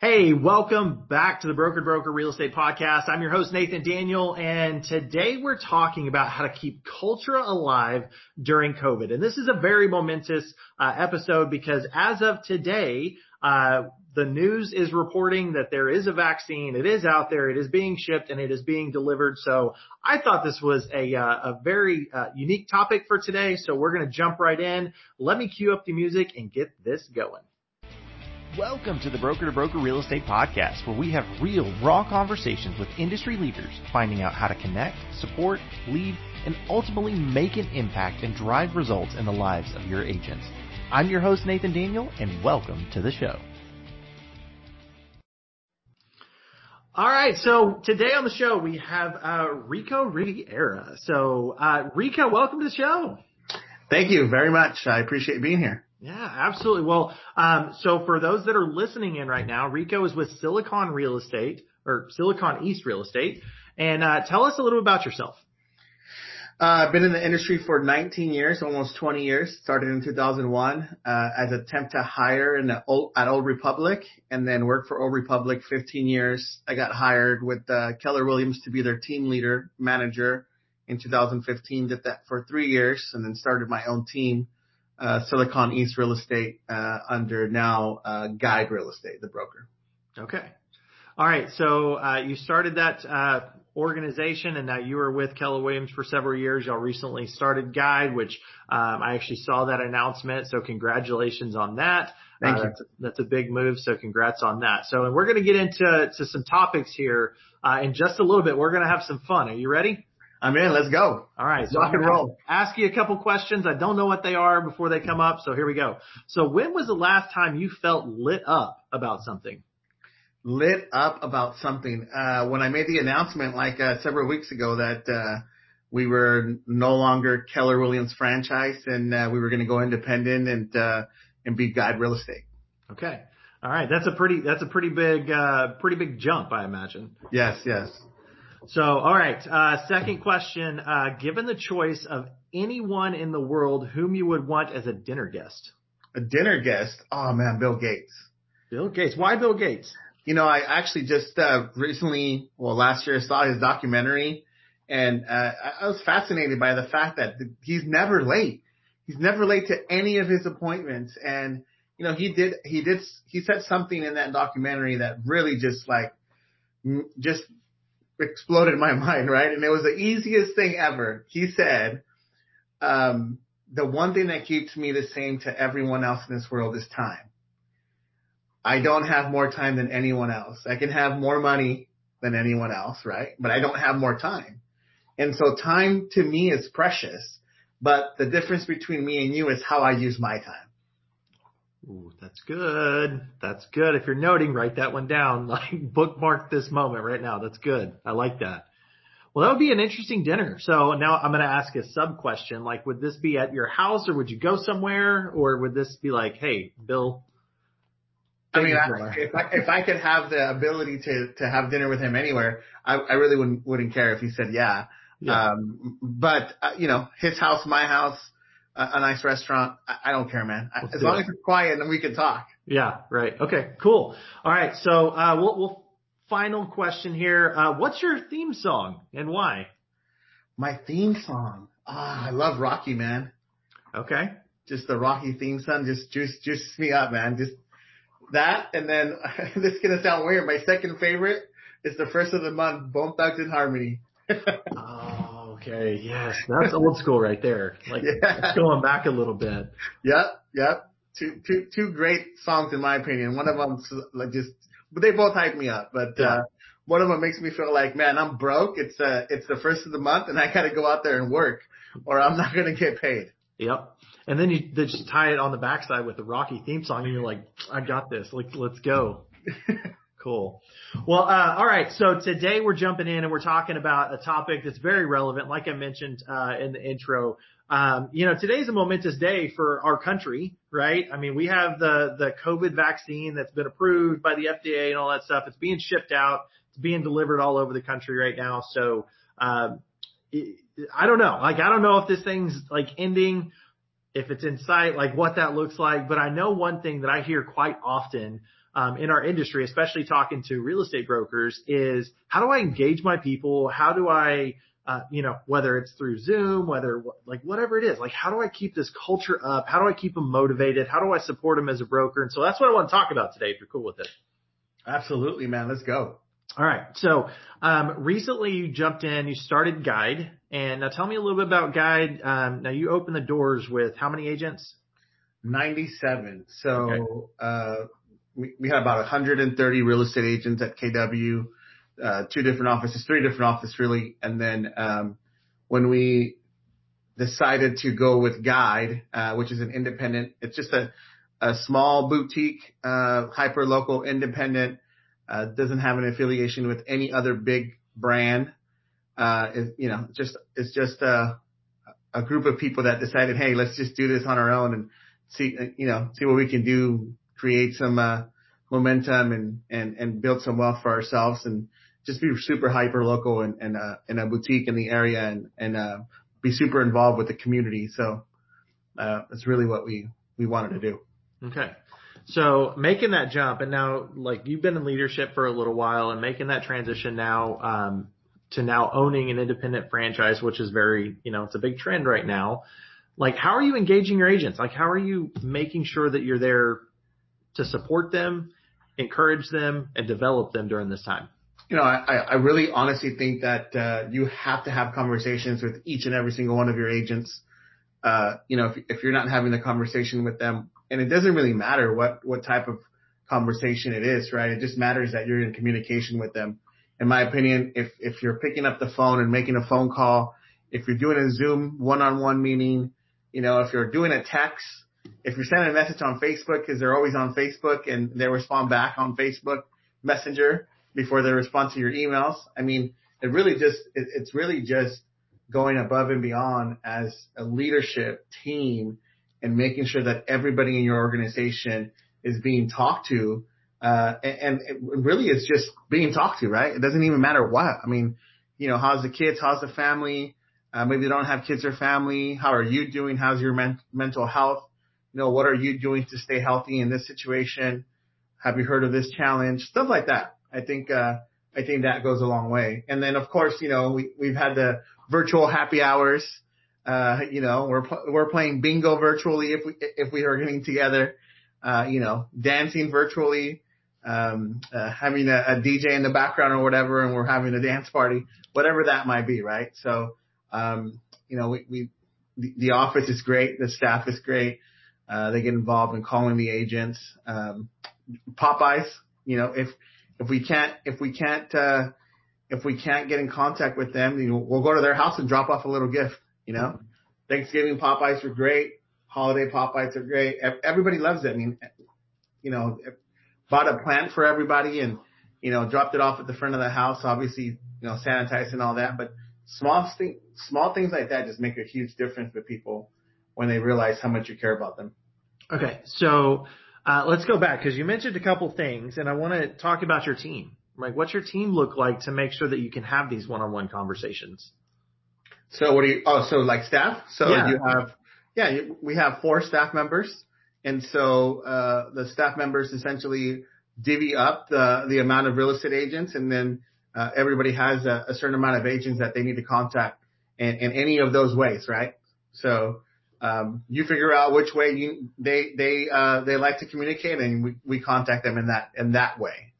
Hey, welcome back to the Broker Broker Real Estate Podcast. I'm your host, Nathan Daniel, and today we're talking about how to keep culture alive during COVID. And this is a very momentous uh, episode because as of today, uh, the news is reporting that there is a vaccine. It is out there. It is being shipped and it is being delivered. So I thought this was a, uh, a very uh, unique topic for today. So we're going to jump right in. Let me cue up the music and get this going. Welcome to the Broker to Broker Real Estate Podcast, where we have real, raw conversations with industry leaders, finding out how to connect, support, lead, and ultimately make an impact and drive results in the lives of your agents. I'm your host, Nathan Daniel, and welcome to the show. All right, so today on the show we have uh, Rico Riviera. So, uh, Rico, welcome to the show. Thank you very much. I appreciate being here. Yeah, absolutely. Well, um, so for those that are listening in right now, Rico is with Silicon Real Estate or Silicon East Real Estate, and uh, tell us a little about yourself. Uh, I've been in the industry for 19 years, almost 20 years. Started in 2001 uh, as a temp to hire in the old, at Old Republic, and then worked for Old Republic 15 years. I got hired with uh, Keller Williams to be their team leader manager in 2015. Did that for three years, and then started my own team Silicon East Real Estate uh, under now uh, Guide Real Estate, the broker. Okay. All right. So uh, you started that uh, organization, and now you were with Keller Williams for several years. Y'all recently started Guide, which um, I actually saw that announcement. So congratulations on that. Thank uh, you. That's a, that's a, big move. So congrats on that. So, and we're going to get into to some topics here uh in just a little bit. We're going to have some fun. Are you ready? I'm in. Let's go. All right. So rock and roll. Ask you a couple questions. I don't know what they are before they come up. So here we go. So when was the last time you felt lit up about something? Lit up about something. Uh, when I made the announcement like uh, several weeks ago that uh, we were no longer Keller Williams franchise and uh, we were going to go independent and uh, and be guide real estate. Okay. All right. That's a pretty that's a pretty big uh, pretty big jump, I imagine. Yes. Yes. So, all right. Uh, second question. Uh, given the choice of anyone in the world whom you would want as a dinner guest? A dinner guest? Oh man, Bill Gates. Bill Gates. Why Bill Gates? You know, I actually just uh, recently, well, last year saw his documentary, and uh, I was fascinated by the fact that he's never late. He's never late to any of his appointments, and you know, he did, he did, he said something in that documentary that really just like, just exploded my mind, right? And it was the easiest thing ever. He said, um, the one thing that keeps me the same to everyone else in this world is time. I don't have more time than anyone else. I can have more money than anyone else, right? But I don't have more time. And so time to me is precious, but the difference between me and you is how I use my time. Ooh, that's good. That's good. If you're noting, write that one down. Like bookmark this moment right now. That's good. I like that. Well, that would be an interesting dinner. So now I'm going to ask a sub question. Like, would this be at your house or would you go somewhere or would this be like, Hey, Bill? I mean, I, if I, if I could have the ability to, to have dinner with him anywhere, I, I really wouldn't, wouldn't care if he said yeah. yeah. Um, but uh, you know, his house, my house, a, a nice restaurant. I, I, don't care, man. Let's as long it. as it's quiet, then we can talk. Yeah, right. Okay, cool. All right, so uh, we'll, we'll final question here. Uh, what's your theme song and why? My theme song. Ah, I love Rocky, man. Okay. Just the Rocky theme song just juice juices me up, man. Just that, and then this is gonna sound weird. My second favorite is the first of the month, Bone Thugs-n-Harmony. oh. Okay, yes, that's old school right there. Like yeah. going back a little bit. Yep, yep. Two, two, two great songs in my opinion. One of them like just, but they both hype me up. But yeah. uh, one of them makes me feel like, man, I'm broke. It's uh, it's the first of the month, and I got to go out there and work, or I'm not gonna get paid. Yep. And then you they just tie it on the backside with the Rocky theme song, and you're like, I got this. Like, let's go. Cool. Well, uh, all right. So today we're jumping in and we're talking about a topic that's very relevant. Like I mentioned uh, in the intro, um, you know, today's a momentous day for our country, right? I mean, we have the the COVID vaccine that's been approved by the FDA and all that stuff. It's being shipped out. It's being delivered all over the country right now. So um, I don't know. Like, I don't know if this thing's like ending, if it's in sight, like what that looks like. But I know one thing that I hear quite often um, in our industry, especially talking to real estate brokers, is how do I engage my people? How do I, uh, you know, whether it's through Zoom, whether like whatever it is, like how do I keep this culture up? How do I keep them motivated? How do I support them as a broker? And so that's what I want to talk about today. If you're cool with it. Absolutely, man. Let's go. All right. So, um, recently you jumped in, you started Guide, and now tell me a little bit about Guide. Um, now you opened the doors with how many agents? 97. So, okay. uh, we, we had about 130 real estate agents at KW, uh, two different offices, three different offices really. And then, um, when we decided to go with Guide, uh, which is an independent, it's just a, a small boutique, uh, hyper local independent, uh, doesn't have an affiliation with any other big brand. Uh, is, you know, just, it's just a, a group of people that decided, Hey, let's just do this on our own and see, you know, see what we can do, create some, uh, momentum and, and, and build some wealth for ourselves and just be super hyper local and, and, uh, in a boutique in the area and, and, uh, be super involved with the community. So, uh, that's really what we, we wanted to do. Okay. So making that jump and now like you've been in leadership for a little while and making that transition now, um, to now owning an independent franchise, which is very, you know, it's a big trend right now. Like, how are you engaging your agents? Like, how are you making sure that you're there to support them, encourage them and develop them during this time? You know, I, I really honestly think that, uh, you have to have conversations with each and every single one of your agents. Uh, you know, if, if you're not having the conversation with them, and it doesn't really matter what, what type of conversation it is, right? It just matters that you're in communication with them. In my opinion, if, if you're picking up the phone and making a phone call, if you're doing a Zoom one-on-one meeting, you know, if you're doing a text, if you're sending a message on Facebook, because they're always on Facebook and they respond back on Facebook Messenger before they respond to your emails. I mean, it really just, it, it's really just going above and beyond as a leadership team and making sure that everybody in your organization is being talked to. Uh, and, and really it's just being talked to, right? It doesn't even matter what. I mean, you know, how's the kids? How's the family? Uh, maybe they don't have kids or family. How are you doing? How's your men- mental health? You know, what are you doing to stay healthy in this situation? Have you heard of this challenge? Stuff like that. I think, uh, I think that goes a long way. And then of course, you know, we, we've had the virtual happy hours. Uh, you know, we're, we're playing bingo virtually if we, if we are getting together, uh, you know, dancing virtually, um, uh, having a, a DJ in the background or whatever, and we're having a dance party, whatever that might be, right? So, um, you know, we, we the, the, office is great. The staff is great. Uh, they get involved in calling the agents. Um, Pop-bys, you know, if, if we can't, if we can't, uh, if we can't get in contact with them, you know, we'll go to their house and drop off a little gift, you know, Thanksgiving pop-bys are great. Holiday pop-bys are great. Everybody loves it. I mean, you know, bought a plant for everybody and, you know, dropped it off at the front of the house, obviously, you know, sanitized and all that, but small thing, small things like that just make a huge difference with people when they realize how much you care about them. Okay. So, uh, let's go back because you mentioned a couple things and I want to talk about your team. Like what's your team look like to make sure that you can have these one-on-one conversations? So what do you, oh, so like staff? So yeah. you have, yeah, we have four staff members. And so, uh, the staff members essentially divvy up the, the amount of real estate agents and then uh, everybody has a, a, certain amount of agents that they need to contact in, in any of those ways, right? So um, you figure out which way you they they uh, they like to communicate, and we, we contact them in that in that way.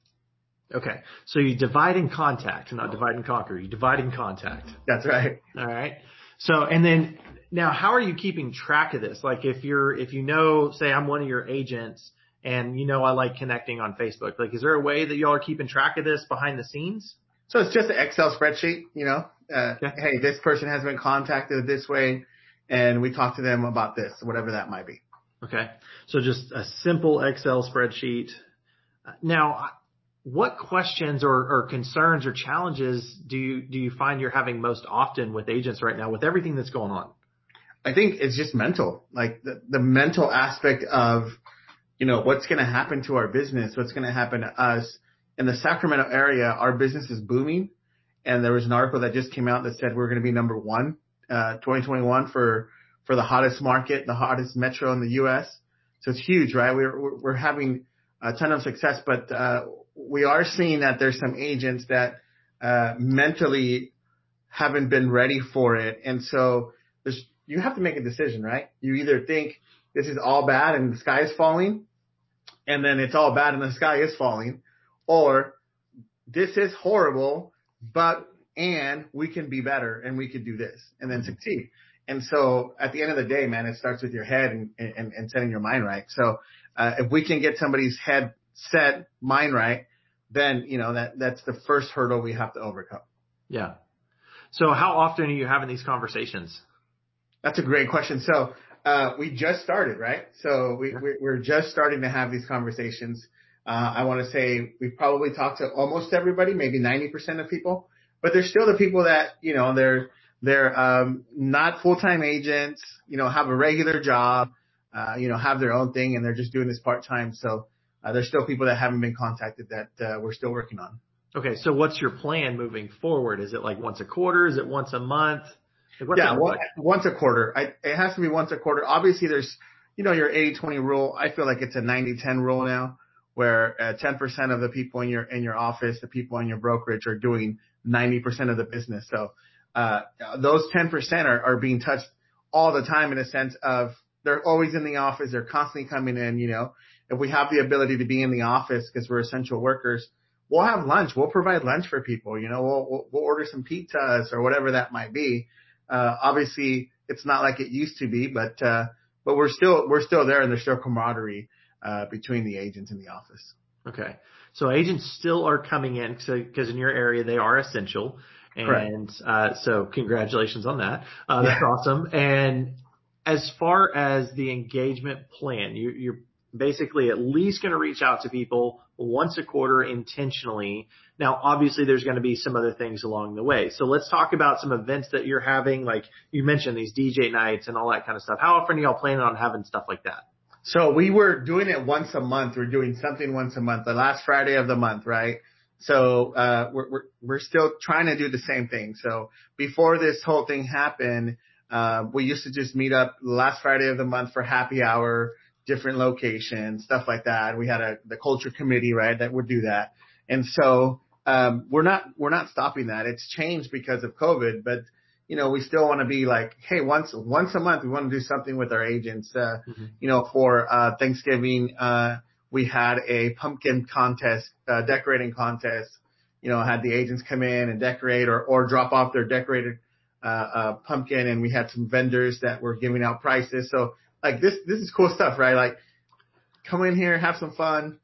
Okay, so you divide and contact, not divide and conquer. You divide and contact. That's right. All right. So and then now, how are you keeping track of this? Like if you're if you know, say I'm one of your agents and you know I like connecting on Facebook. Like, is there a way that y'all are keeping track of this behind the scenes? So it's just an Excel spreadsheet, you know. Uh, yeah. Hey, this person has been contacted this way, and we talk to them about this, whatever that might be. Okay, so just a simple Excel spreadsheet. Now, what questions or, or concerns or challenges do you do you find you're having most often with agents right now with everything that's going on? I think it's just mental, like the, the mental aspect of you know, what's going to happen to our business? What's going to happen to us? In the Sacramento area, our business is booming. And there was an article that just came out that said we're going to be number one, uh, 2021 for, for the hottest market, the hottest metro in the U.S. So it's huge, right? We're, we're having a ton of success, but uh, we are seeing that there's some agents that uh, mentally haven't been ready for it, and so there's you have to make a decision, right? You either think this is all bad and the sky is falling, and then it's all bad and the sky is falling, or this is horrible, but and we can be better and we could do this and then succeed. And so at the end of the day, man, it starts with your head and, and, and setting your mind right. So, uh, if we can get somebody's head set, mind right, then, you know, that, that's the first hurdle we have to overcome. Yeah. So how often are you having these conversations? That's a great question. So, uh, we just started, right? So we, we're just starting to have these conversations. Uh, I want to say we've probably talked to almost everybody, maybe 90% of people, but there's still the people that, you know, they're, they're, um, not full-time agents, you know, have a regular job, uh, you know, have their own thing and they're just doing this part-time. So, uh, there's still people that haven't been contacted that, uh, we're still working on. Okay. So what's your plan moving forward? Is it like once a quarter? Is it once a month? Like yeah, like? once a quarter. I, it has to be once a quarter. Obviously there's, you know, your 80-20 rule. I feel like it's a 90-10 rule now where uh, 10% of the people in your in your office, the people in your brokerage are doing 90% of the business. So uh, those 10% are, are being touched all the time in a sense of they're always in the office, they're constantly coming in. You know, if we have the ability to be in the office because we're essential workers, we'll have lunch. We'll provide lunch for people. You know, we'll we'll, we'll order some pizzas or whatever that might be. Uh, obviously, it's not like it used to be, but uh, but we're still we're still there, and there's still camaraderie uh, between the agents in the office. Okay. So agents still are coming in because in your area they are essential. And uh, so congratulations on that. Uh, that's yeah. awesome. And as far as the engagement plan, you, you're basically at least going to reach out to people once a quarter intentionally. Now, obviously there's going to be some other things along the way. So let's talk about some events that you're having. Like you mentioned these DJ nights and all that kind of stuff. How often are y'all planning on having stuff like that? So we were doing it once a month. We're doing something once a month, the last Friday of the month, right? So uh, we're, we're we're still trying to do the same thing. So before this whole thing happened, uh, we used to just meet up last Friday of the month for happy hour, different locations, stuff like that. We had a the culture committee, right, that would do that. And so um, we're not we're not stopping that. It's changed because of COVID, but you know, we still want to be like, hey, once once a month we want to do something with our agents. Uh, mm-hmm. You know, for uh, Thanksgiving, uh, we had a pumpkin contest, uh, decorating contest. You know, had the agents come in and decorate or or drop off their decorated uh, uh, pumpkin, and we had some vendors that were giving out prices. So like this this is cool stuff, right? Like, come in here, have some fun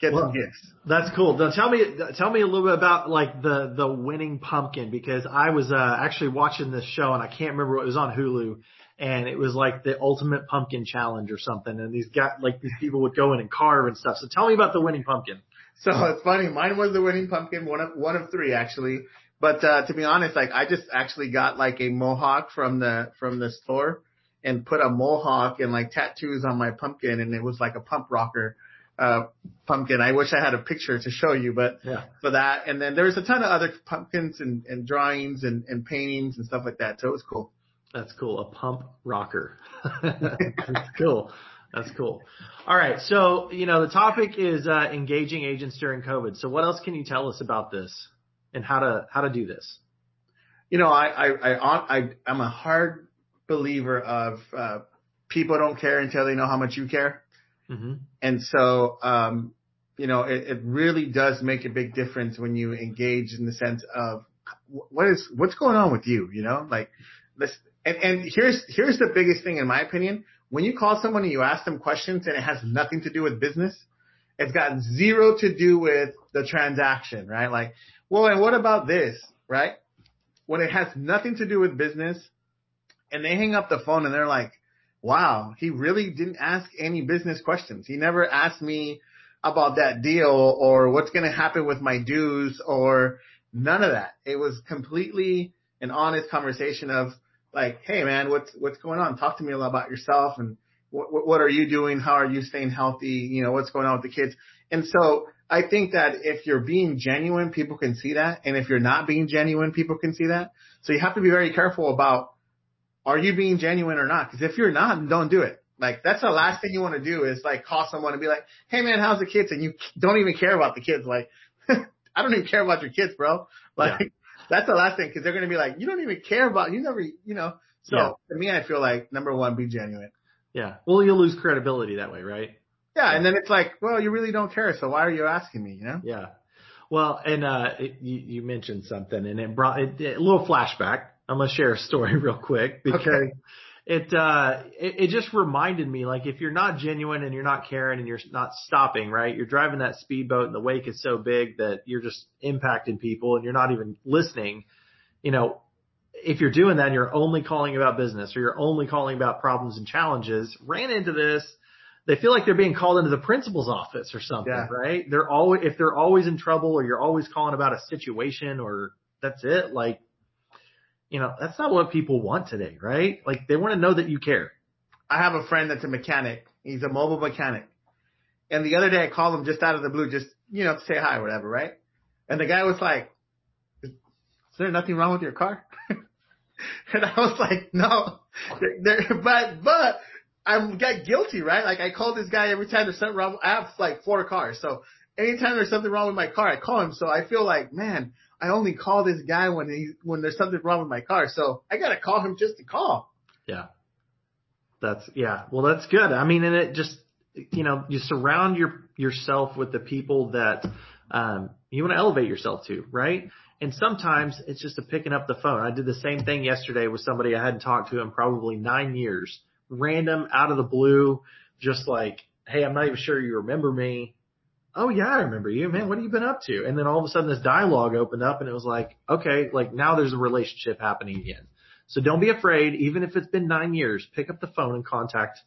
get well, some gifts. That's cool. Now tell me, tell me a little bit about like the the winning pumpkin because I was uh, actually watching this show and I can't remember what it was on Hulu and it was like the ultimate pumpkin challenge or something and these got like these people would go in and carve and stuff. So tell me about the winning pumpkin. So it's funny. Mine was the winning pumpkin, one of one of three actually. But uh, to be honest, like I just actually got like a mohawk from the from the store and put a mohawk and like tattoos on my pumpkin and it was like a pump rocker uh, pumpkin. I wish I had a picture to show you, but yeah. for that. And then there's a ton of other pumpkins and, and drawings and, and paintings and stuff like that. So it was cool. That's cool. A pump rocker. That's cool. That's cool. All right. So, you know, the topic is uh, engaging agents during COVID. So what else can you tell us about this and how to, how to do this? You know, I, I, I, I I'm a hard believer of, uh, people don't care until they know how much you care. Mm-hmm. And so, um, you know, it, it really does make a big difference when you engage in the sense of what is, what's going on with you, you know, like this, and, and here's, here's the biggest thing in my opinion. When you call someone and you ask them questions and it has nothing to do with business, it's got zero to do with the transaction, right? Like, well, and what about this, right? When it has nothing to do with business and they hang up the phone and they're like, wow, he really didn't ask any business questions. He never asked me about that deal or what's going to happen with my dues or none of that. It was completely an honest conversation of like, hey man, what's what's going on? Talk to me a lot about yourself and what what are you doing? How are you staying healthy? You know, what's going on with the kids? And so I think that if you're being genuine, people can see that, and if you're not being genuine, people can see that. So you have to be very careful about are you being genuine or not? Because if you're not, don't do it. Like that's the last thing you want to do is like call someone and be like, "Hey man, how's the kids?" And you don't even care about the kids. Like, I don't even care about your kids, bro. Like, yeah. that's the last thing because they're gonna be like, "You don't even care about you never, you know." So yeah. to me, I feel like number one, be genuine. Yeah. Well, you'll lose credibility that way, right? Yeah, and then it's like, well, you really don't care, so why are you asking me? You know? Yeah. Well, and uh, it, you, you mentioned something, and it brought it, it, a little flashback. I'm gonna share a story real quick because okay. it, uh, it it just reminded me, like, if you're not genuine and you're not caring and you're not stopping, right? You're driving that speedboat, and the wake is so big that you're just impacting people, and you're not even listening. You know, if you're doing that, and you're only calling about business or you're only calling about problems and challenges. Ran into this they feel like they're being called into the principal's office or something, yeah. right? They're always, if they're always in trouble or you're always calling about a situation or that's it, like, you know, that's not what people want today, right? Like they want to know that you care. I have a friend that's a mechanic. He's a mobile mechanic. And the other day I called him just out of the blue, just, you know, to say hi or whatever, right? And the guy was like, is there nothing wrong with your car? and I was like, no, but, but I'm get guilty, right? Like I call this guy every time there's something wrong. I have like four cars, so anytime there's something wrong with my car, I call him. So I feel like, man, I only call this guy when he when there's something wrong with my car. So I gotta call him just to call. Yeah, that's yeah. Well, that's good. I mean, and it just you know you surround your yourself with the people that um, you want to elevate yourself to, right? And sometimes it's just a picking up the phone. I did the same thing yesterday with somebody I hadn't talked to in probably nine years random out of the blue, just like, Hey, I'm not even sure you remember me. Oh yeah, I remember you, man. What have you been up to? And then all of a sudden this dialogue opened up and it was like, okay, like now there's a relationship happening again. So don't be afraid, even if it's been nine years, pick up the phone and contact,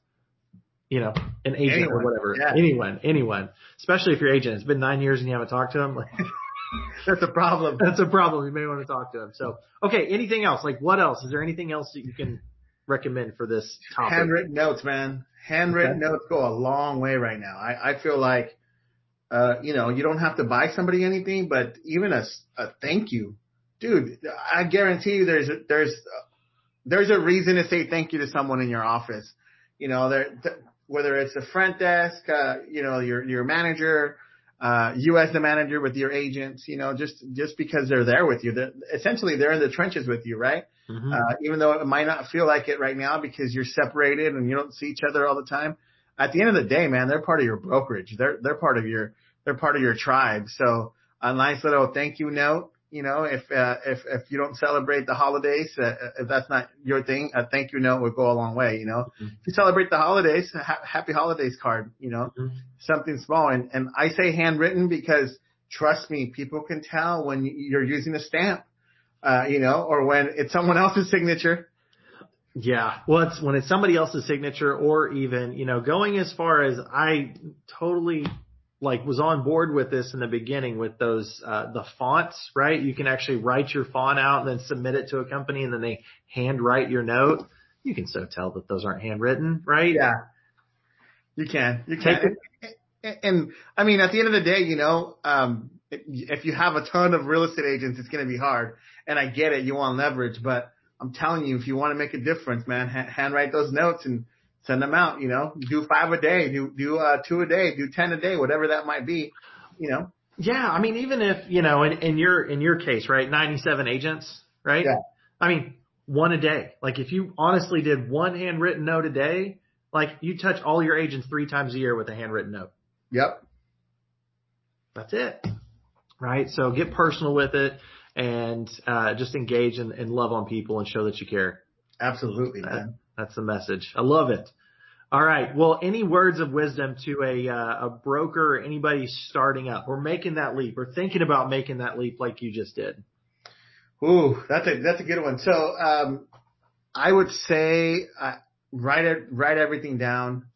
you know, an agent anyone. or whatever. Yeah. Anyone, anyone. Especially if your agent, it's been nine years and you haven't talked to him. Like, that's a problem. That's a problem. You may want to talk to him. So, okay. Anything else? Like what else? Is there anything else that you can recommend for this topic? Handwritten notes, man. Handwritten okay. notes go a long way right now. I, I feel like, uh, you know, you don't have to buy somebody anything, but even a, a thank you, dude, I guarantee you there's, there's, there's a reason to say thank you to someone in your office. You know, there, whether it's the front desk, uh, you know, your, your manager, uh, you as the manager with your agents, you know, just, just because they're there with you, they're, essentially they're in the trenches with you, right? Mm-hmm. Uh, even though it might not feel like it right now because you're separated and you don't see each other all the time. At the end of the day, man, they're part of your brokerage. They're, they're part of your, they're part of your tribe. So a nice little thank you note, you know, if, uh, if, if you don't celebrate the holidays, uh, if that's not your thing, a thank you note would go a long way, you know. Mm-hmm. If you celebrate the holidays, ha- happy holidays card, you know, mm-hmm. something small. And, and I say handwritten because trust me, people can tell when you're using a stamp uh, you know, or when it's someone else's signature. Yeah. Well, it's when it's somebody else's signature or even, you know, going as far as I totally like was on board with this in the beginning with those, uh, the fonts, right? You can actually write your font out and then submit it to a company and then they handwrite your note. You can so tell that those aren't handwritten, right? Yeah. You can. You can. And, and I mean, at the end of the day, you know, um, if you have a ton of real estate agents, it's going to be hard. And I get it. You want leverage, but I'm telling you, if you want to make a difference, man, handwrite those notes and send them out, you know, do five a day, do, do, uh, two a day, do 10 a day, whatever that might be, you know. Yeah. I mean, even if, you know, in, in your, in your case, right, 97 agents, right? Yeah. I mean, one a day. Like if you honestly did one handwritten note a day, like you touch all your agents three times a year with a handwritten note. Yep. That's it right? So get personal with it and uh, just engage and, and, love on people and show that you care. Absolutely, that, man. That's the message. I love it. All right. Well, any words of wisdom to a uh, a broker or anybody starting up or making that leap or thinking about making that leap like you just did? Ooh, that's a that's a good one. So, um, I would say uh, write it, write everything down.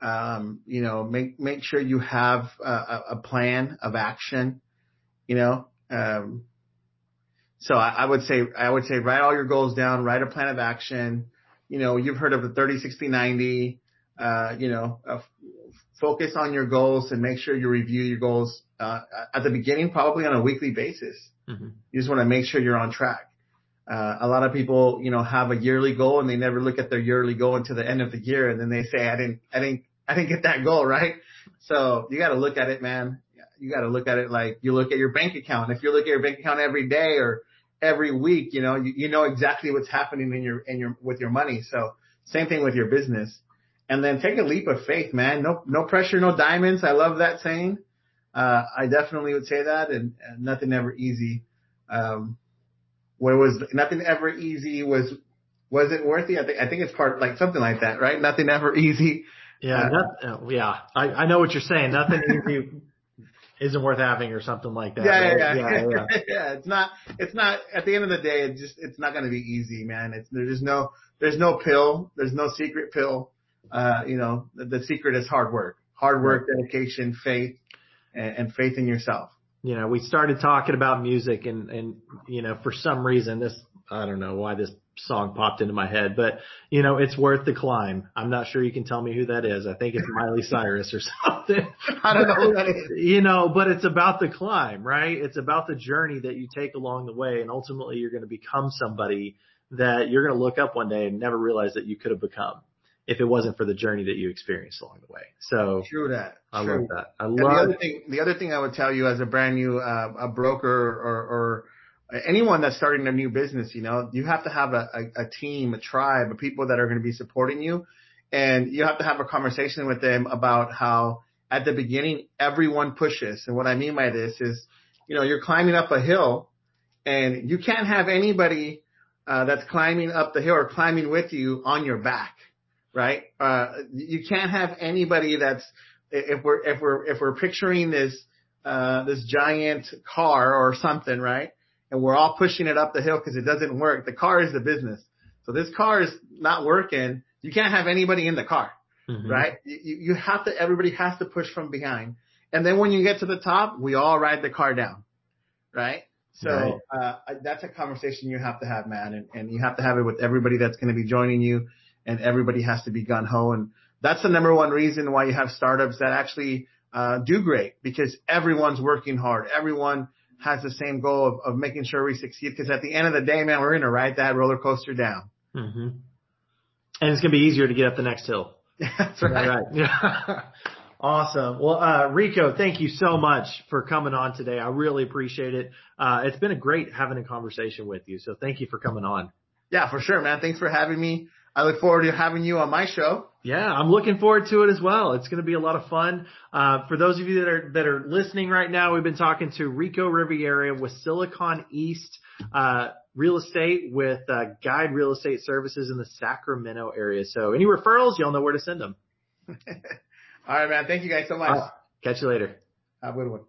Um, you know, make make sure you have a, a plan of action you know, um, so I, I would say, I would say write all your goals down, write a plan of action. You know, you've heard of the 30, 60, 90, uh, you know, uh, focus on your goals and make sure you review your goals, uh, at the beginning, probably on a weekly basis. Mm-hmm. You just want to make sure you're on track. Uh, a lot of people, you know, have a yearly goal and they never look at their yearly goal until the end of the year, and then they say, "I didn't, I didn't, I didn't get that goal right." So you got to look at it, man. You got to look at it like you look at your bank account. If you look at your bank account every day or every week, you know, you, you know exactly what's happening in your in your with your money. So same thing with your business. And then take a leap of faith, man. No no pressure, no diamonds. I love that saying. Uh, I definitely would say that, and, and nothing ever easy. Um, what was nothing ever easy was was it worthy? I think I think it's part like something like that, right? Nothing ever easy. Yeah, uh, that, uh, yeah. I, I know what you're saying. Nothing easy isn't worth having, or something like that. Yeah, right? yeah, yeah, yeah, yeah. yeah. It's not. It's not. At the end of the day, it's just. It's not going to be easy, man. It's there's no. There's no pill. There's no secret pill. Uh, you know, the, the secret is hard work, hard work, dedication, faith, and, and faith in yourself you know, we started talking about music and, and, you know, for some reason this, I don't know why this song popped into my head, but you know, it's worth the climb. I'm not sure you can tell me who that is. I think it's Miley Cyrus or something. I don't know who that is. You know, but it's about the climb, right? It's about the journey that you take along the way and ultimately you're going to become somebody that you're going to look up one day and never realize that you could have become if it wasn't for the journey that you experienced along the way. So true that. I true. love that. I and love the other thing. The other thing I would tell you as a brand new uh, a broker or, or anyone that's starting a new business, you know, you have to have a, a, a team, a tribe of people that are going to be supporting you, and you have to have a conversation with them about how at the beginning everyone pushes. And what I mean by this is, you know, you're climbing up a hill, and you can't have anybody uh, that's climbing up the hill or climbing with you on your back right? Uh, you can't have anybody that's if we're if we're if we're picturing this uh, this giant car or something, right? And we're all pushing it up the hill because it doesn't work. The car is the business. So this car is not working. You can't have anybody in the car, mm-hmm. right? You, you have to. Everybody has to push from behind. And then when you get to the top, we all ride the car down, right? So right. Uh, that's a conversation you have to have, man, and, and you have to have it with everybody that's going to be joining you and everybody has to be gun ho. And that's the number one reason why you have startups that actually uh, do great because everyone's working hard. Everyone has the same goal of, of making sure we succeed. Because at the end of the day, man, we're to ride that roller coaster down. Mm-hmm. And it's going to be easier to get up the next hill. that's right. right. Yeah. Awesome. Well, uh, Rico, thank you so much for coming on today. I really appreciate it. Uh, it's been a great having a conversation with you. So thank you for coming on. Yeah, for sure, man. Thanks for having me. I look forward to having you on my show. Yeah, I'm looking forward to it as well. It's going to be a lot of fun. Uh, for those of you that are that are listening right now, we've been talking to Rico Riviera with Silicon East uh, Real Estate with uh, Guide Real Estate Services in the Sacramento area. So, any referrals, y'all know where to send them. All right, man. Thank you guys so much. catch you later. Have a good one.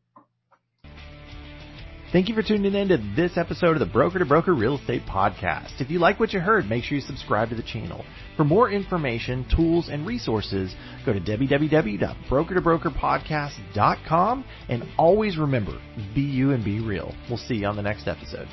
Thank you for tuning in to this episode of the Broker to Broker Real Estate Podcast. If you like what you heard, make sure you subscribe to the channel. For more information, tools, and resources, go to www.brokertobrokerpodcast.com and always remember, be you and be real. We'll see you on the next episode.